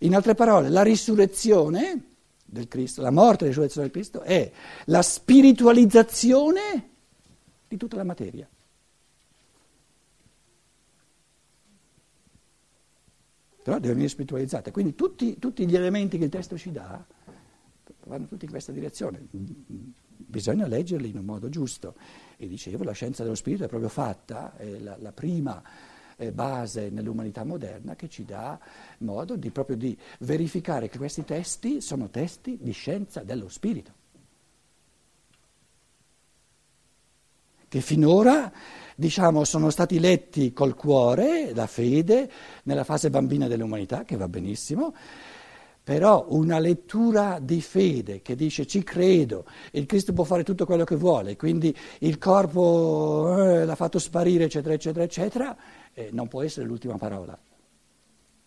In altre parole, la risurrezione del Cristo, la morte e la risurrezione del Cristo è la spiritualizzazione di tutta la materia. Però deve venire spiritualizzata. Quindi tutti, tutti gli elementi che il testo ci dà vanno tutti in questa direzione. Bisogna leggerli in un modo giusto. E dicevo, la scienza dello spirito è proprio fatta, è la, la prima eh, base nell'umanità moderna che ci dà modo di, proprio di verificare che questi testi sono testi di scienza dello spirito. Che finora diciamo, sono stati letti col cuore, la fede, nella fase bambina dell'umanità, che va benissimo, però una lettura di fede che dice ci credo, il Cristo può fare tutto quello che vuole, quindi il corpo eh, l'ha fatto sparire, eccetera, eccetera, eccetera, eh, non può essere l'ultima parola.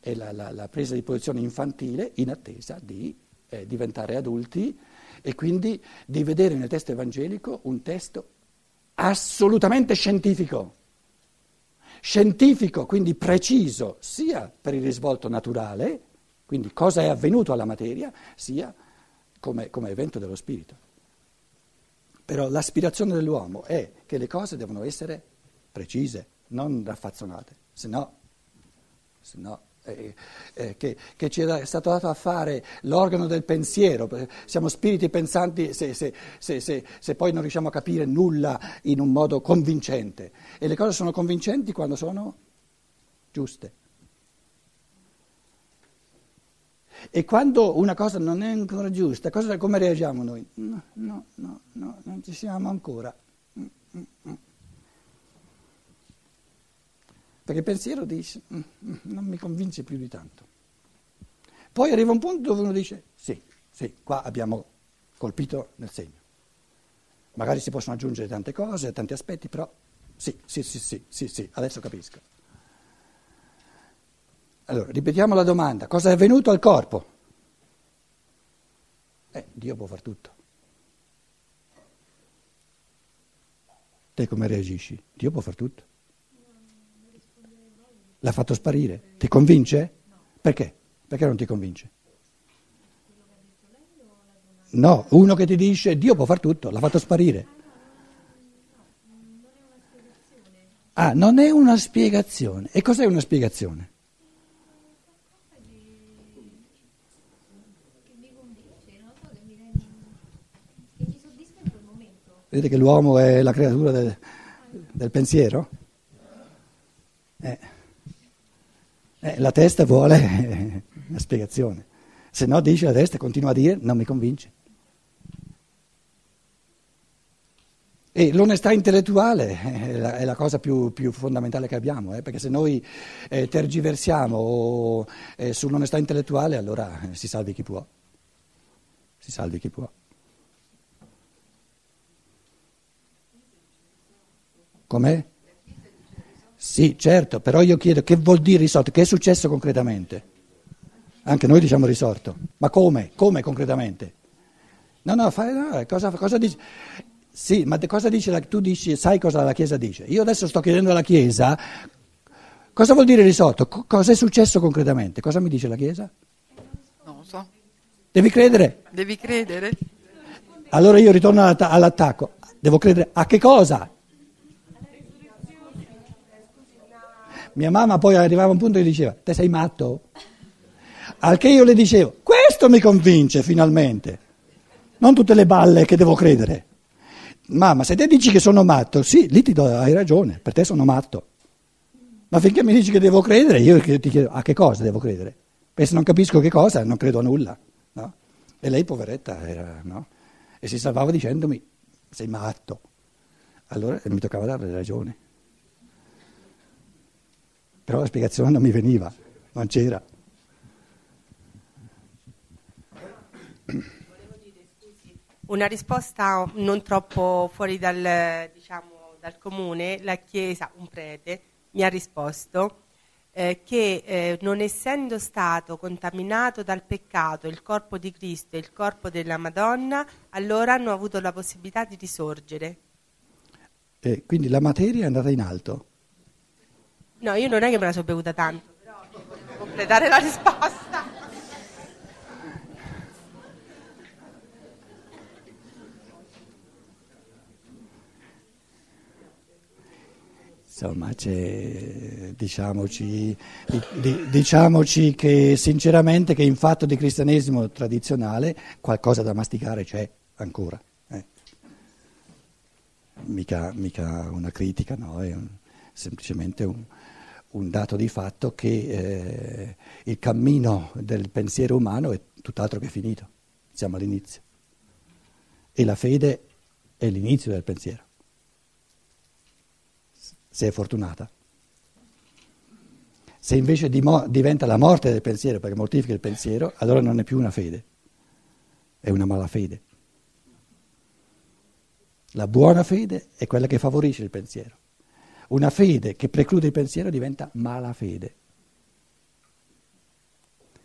È la, la, la presa di posizione infantile in attesa di eh, diventare adulti e quindi di vedere nel testo evangelico un testo assolutamente scientifico. Scientifico, quindi preciso, sia per il risvolto naturale, quindi cosa è avvenuto alla materia, sia come, come evento dello spirito. Però l'aspirazione dell'uomo è che le cose devono essere precise, non raffazzonate, se no, se no eh, eh, che, che, ci è stato dato a fare l'organo del pensiero, siamo spiriti pensanti se, se, se, se, poi non riusciamo a capire nulla in un modo convincente. E le cose sono convincenti quando sono giuste. E quando una cosa non è ancora giusta, cosa, come reagiamo noi? No, no, no, no, non ci siamo ancora. Mm, mm, mm. Perché il pensiero dice, mm, mm, non mi convince più di tanto. Poi arriva un punto dove uno dice, sì, sì, qua abbiamo colpito nel segno. Magari si possono aggiungere tante cose, tanti aspetti, però sì, sì, sì, sì, sì, sì, adesso capisco. Allora, ripetiamo la domanda, cosa è avvenuto al corpo? Eh, Dio può far tutto. Te come reagisci? Dio può far tutto. L'ha fatto sparire. Ti convince? Perché? Perché non ti convince? No, uno che ti dice Dio può far tutto, l'ha fatto sparire. Ah, non è una spiegazione. E cos'è una spiegazione? Vedete che l'uomo è la creatura del, del pensiero? Eh. Eh, la testa vuole una spiegazione, se no dice la testa, continua a dire, non mi convince. E l'onestà intellettuale è la, è la cosa più, più, fondamentale che abbiamo, eh? perché se noi eh, tergiversiamo eh, sull'onestà intellettuale allora eh, si salvi chi può. Si salvi chi può. Com'è? Sì, certo, però io chiedo che vuol dire risorto, che è successo concretamente? Anche noi diciamo risorto, ma come? Come concretamente? No, no, fai, no cosa, cosa dici? Sì, ma cosa dice la, tu dici, sai cosa la Chiesa dice? Io adesso sto chiedendo alla Chiesa cosa vuol dire risorto, Co- cosa è successo concretamente? Cosa mi dice la Chiesa? Non lo so. Devi credere? Devi credere. Allora io ritorno all'attacco, devo credere a che cosa? Mia mamma poi arrivava a un punto che diceva, te sei matto? Al che io le dicevo, questo mi convince finalmente, non tutte le balle che devo credere. Mamma, se te dici che sono matto, sì, lì ti do, hai ragione, per te sono matto. Ma finché mi dici che devo credere, io ti chiedo a che cosa devo credere? Perché se non capisco che cosa, non credo a nulla. No? E lei, poveretta, era, no? E si salvava dicendomi, sei matto. Allora mi toccava dare ragione però la spiegazione non mi veniva, non c'era. Una risposta non troppo fuori dal, diciamo, dal comune, la Chiesa, un prete, mi ha risposto eh, che eh, non essendo stato contaminato dal peccato il corpo di Cristo e il corpo della Madonna, allora hanno avuto la possibilità di risorgere. Eh, quindi la materia è andata in alto? No, io non è che me la sono bevuta tanto, però devo completare la risposta. Insomma, diciamoci, diciamoci che sinceramente che in fatto di cristianesimo tradizionale qualcosa da masticare c'è ancora. Eh. Mica, mica, una critica, no? è un, semplicemente un, un, dato di fatto che eh, il cammino del pensiero umano è tutt'altro che finito, siamo all'inizio. E la fede è l'inizio del pensiero se è fortunata. Se invece diventa la morte del pensiero perché mortifica il pensiero, allora non è più una fede, è una malafede. La buona fede è quella che favorisce il pensiero. Una fede che preclude il pensiero diventa malafede.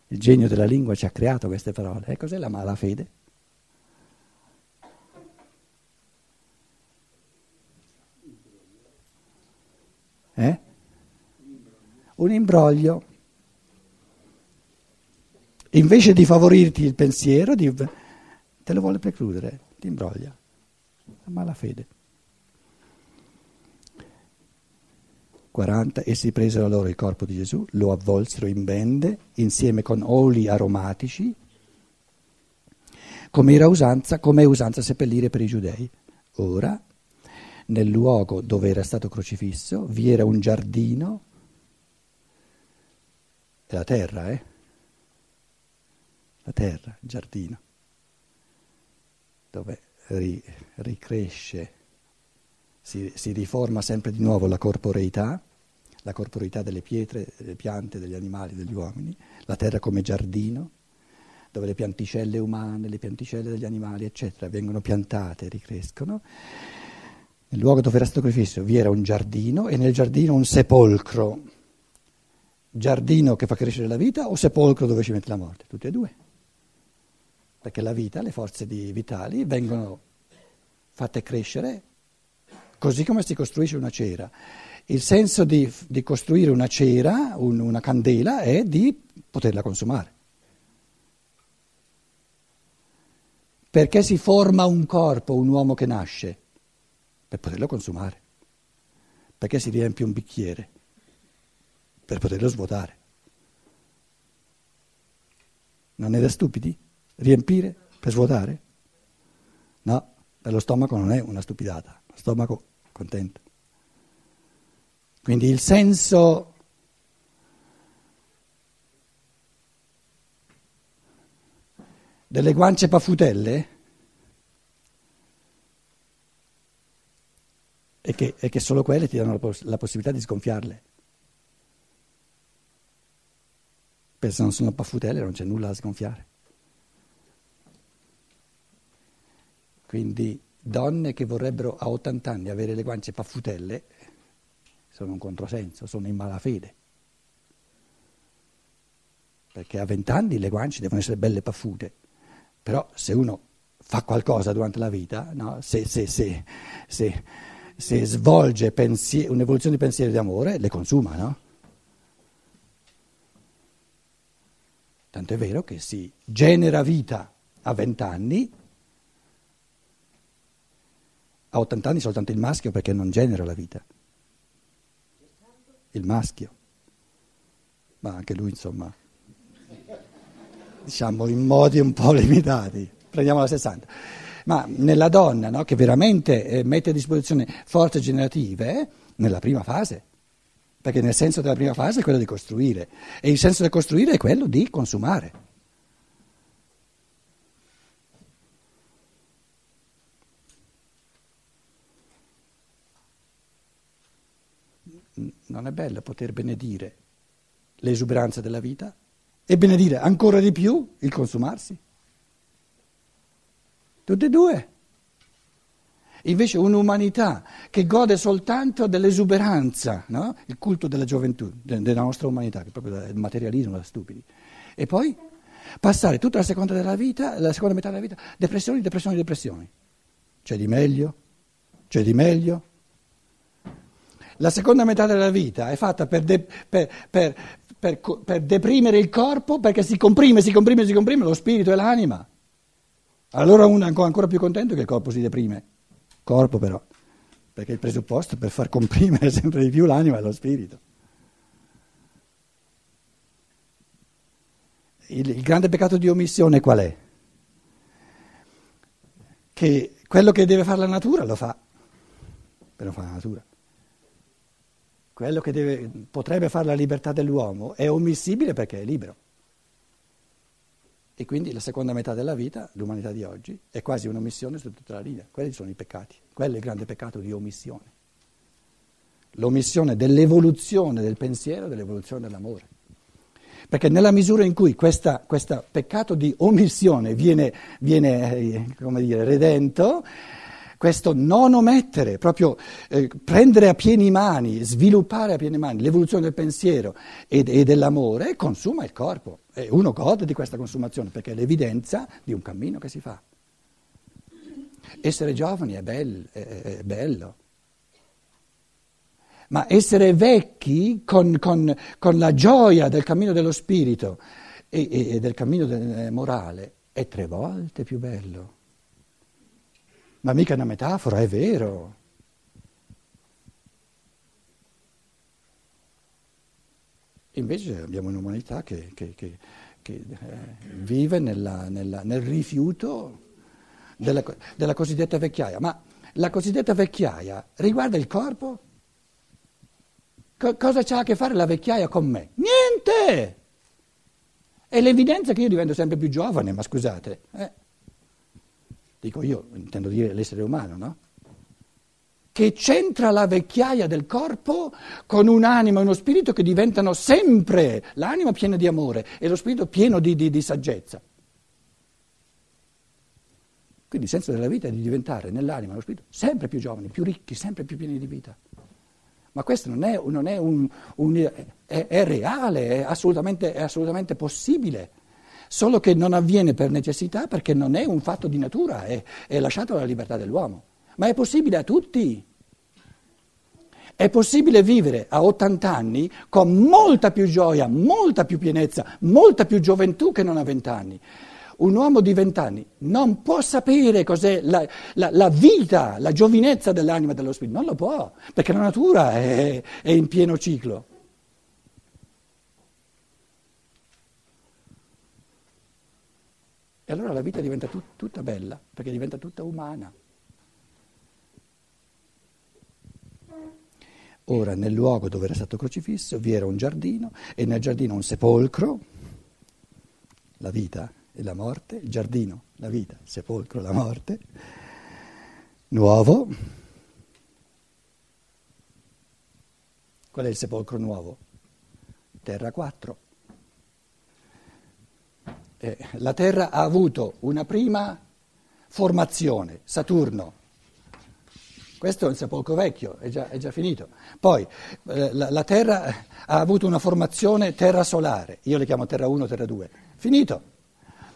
Il genio della lingua ci ha creato queste parole. E cos'è la malafede? Eh? Un imbroglio. Invece di favorirti il pensiero, di, te lo vuole precludere, ti imbroglia. La malafede. 40. Essi presero loro il corpo di Gesù, lo avvolsero in bende insieme con oli aromatici, come era usanza, come è usanza seppellire per i giudei. Ora nel luogo dove era stato crocifisso vi era un giardino, la terra, eh? La terra, il giardino, dove ri, ricresce, si, si riforma sempre di nuovo la corporeità, la corporeità delle pietre, delle piante, degli animali, degli uomini, la terra come giardino, dove le pianticelle umane, le pianticelle degli animali, eccetera, vengono piantate, ricrescono nel luogo dove era stato crocifisso vi era un giardino e nel giardino un sepolcro. Giardino che fa crescere la vita o sepolcro dove ci mette la morte? Tutti e due. Perché la vita, le forze vitali vengono fatte crescere così come si costruisce una cera. Il senso di, di costruire una cera, un, una candela, è di poterla consumare. Perché si forma un corpo, un uomo che nasce? per poterlo consumare. Perché si riempie un bicchiere? Per poterlo svuotare. Non è da stupidi? Riempire per svuotare? No, per lo stomaco non è una stupidata, lo stomaco contento. Quindi il senso delle guance paffutelle e che, e che solo quelle ti danno la, poss- la possibilità di sgonfiarle. Perché se non sono paffutelle non c'è nulla da sgonfiare. Quindi donne che vorrebbero a 80 anni avere le guance paffutelle sono un controsenso, sono in malafede. Perché a 20 anni le guance devono essere belle paffute, però se uno fa qualcosa durante la vita, no? se, se, se, se svolge pensier- un'evoluzione di pensiero e di amore, le consuma, no? Tanto è vero che si genera vita a 20 anni, a 80 anni soltanto il maschio perché non genera la vita. Il maschio. Ma anche lui, insomma, diciamo in modi un po' limitati. Prendiamo la 60 ma nella donna no, che veramente eh, mette a disposizione forze generative, eh, nella prima fase, perché nel senso della prima fase è quello di costruire e il senso di costruire è quello di consumare. Non è bello poter benedire l'esuberanza della vita e benedire ancora di più il consumarsi? Tutte e due. Invece un'umanità che gode soltanto dell'esuberanza, no? il culto della gioventù, della nostra umanità, che è proprio il materialismo da stupidi. E poi passare tutta la seconda, della vita, la seconda metà della vita, depressioni, depressioni, depressioni. C'è di meglio? C'è di meglio? La seconda metà della vita è fatta per, de, per, per, per deprimere il corpo perché si comprime, si comprime, si comprime lo spirito e l'anima. Allora uno è ancora più contento che il corpo si deprime. Corpo però, perché il presupposto per far comprimere sempre di più l'anima è lo spirito. Il, il grande peccato di omissione qual è? Che quello che deve fare la natura lo fa, però fa la natura. Quello che deve, potrebbe fare la libertà dell'uomo è omissibile perché è libero. E quindi la seconda metà della vita, l'umanità di oggi, è quasi un'omissione su tutta la linea. Quelli sono i peccati. Quello è il grande peccato di omissione. L'omissione dell'evoluzione del pensiero, dell'evoluzione dell'amore. Perché nella misura in cui questo peccato di omissione viene, viene eh, come dire, redento, questo non omettere, proprio eh, prendere a pieni mani, sviluppare a pieni mani l'evoluzione del pensiero e, e dell'amore, consuma il corpo. E uno gode di questa consumazione perché è l'evidenza di un cammino che si fa. Essere giovani è, bel, è, è bello, ma essere vecchi con, con, con la gioia del cammino dello spirito e, e, del cammino del, eh, morale è tre volte più bello. Ma mica una metafora, è vero. Invece abbiamo un'umanità che, che, che, che eh, vive nella, nella, nel rifiuto della, della cosiddetta vecchiaia. Ma la cosiddetta vecchiaia riguarda il corpo? Co- cosa c'ha a che fare la vecchiaia con me? Niente! È l'evidenza che io divento sempre più giovane, ma scusate. Eh. Dico io, intendo dire l'essere umano, no? Che c'entra la vecchiaia del corpo con un'anima e uno spirito che diventano sempre l'anima piena di amore e lo spirito pieno di, di, di saggezza. Quindi il senso della vita è di diventare nell'anima e nello spirito sempre più giovani, più ricchi, sempre più pieni di vita. Ma questo non è, non è un, un è, è, reale, è assolutamente, è assolutamente, possibile, solo che non avviene per necessità perché non è un fatto di natura, è, è lasciato alla libertà dell'uomo. Ma è possibile a tutti. È possibile vivere a 80 anni con molta più gioia, molta più pienezza, molta più gioventù che non a 20 anni un uomo di vent'anni non può sapere cos'è la, la, la, vita, la giovinezza dell'anima e dello spirito, non lo può, perché la natura è, è in pieno ciclo. E allora la vita diventa tut, tutta bella, perché diventa tutta umana. Ora, nel luogo dove era stato crocifisso vi era un giardino e nel giardino un sepolcro, la vita, e la morte, il giardino, la vita, il sepolcro, la morte, nuovo. Qual è il sepolcro nuovo? Terra 4. Eh, la Terra ha avuto una prima formazione, Saturno. Questo è il sepolcro vecchio, è già, è già finito. Poi eh, la, la Terra ha avuto una formazione terra solare, io le chiamo Terra 1, Terra 2. Finito.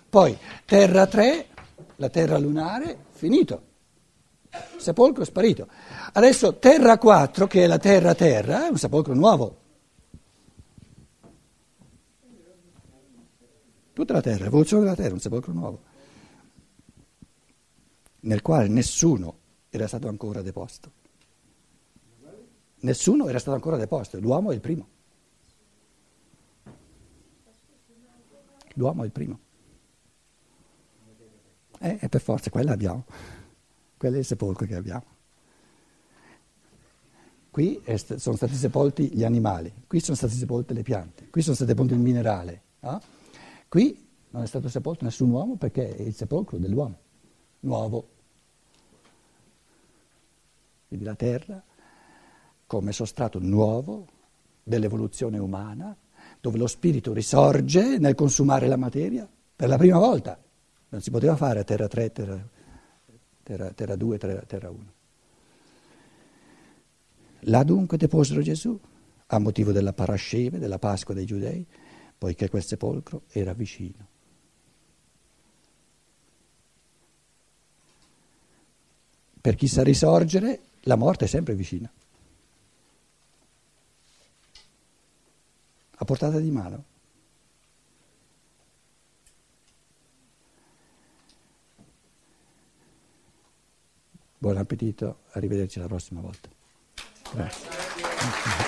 Poi terra 3, la terra lunare, finito. Sepolcro sparito. Adesso terra 4, che è la terra terra, è un sepolcro nuovo. Tutta la terra, l'evoluzione della terra, un sepolcro nuovo, nel quale nessuno era stato ancora deposto. Nessuno era stato ancora deposto, l'uomo è il primo. L'uomo è il primo. Eh, e per forza quella abbiamo, quello è il sepolcro che abbiamo. Qui st- sono stati sepolti gli animali, qui sono state sepolte le piante, qui sono state sepolte il minerale. No? Qui non è stato sepolto nessun uomo perché è il sepolcro dell'uomo, nuovo. Quindi la terra come sostrato nuovo dell'evoluzione umana, dove lo spirito risorge nel consumare la materia per la prima volta. Non si poteva fare a terra 3, terra, terra, terra 2, terra, terra 1. Là dunque deposero Gesù, a motivo della parasceve, della Pasqua dei Giudei, poiché quel sepolcro era vicino. Per chi sa risorgere, la morte è sempre vicina. A portata di mano. Buon appetito, arrivederci la prossima volta. Grazie.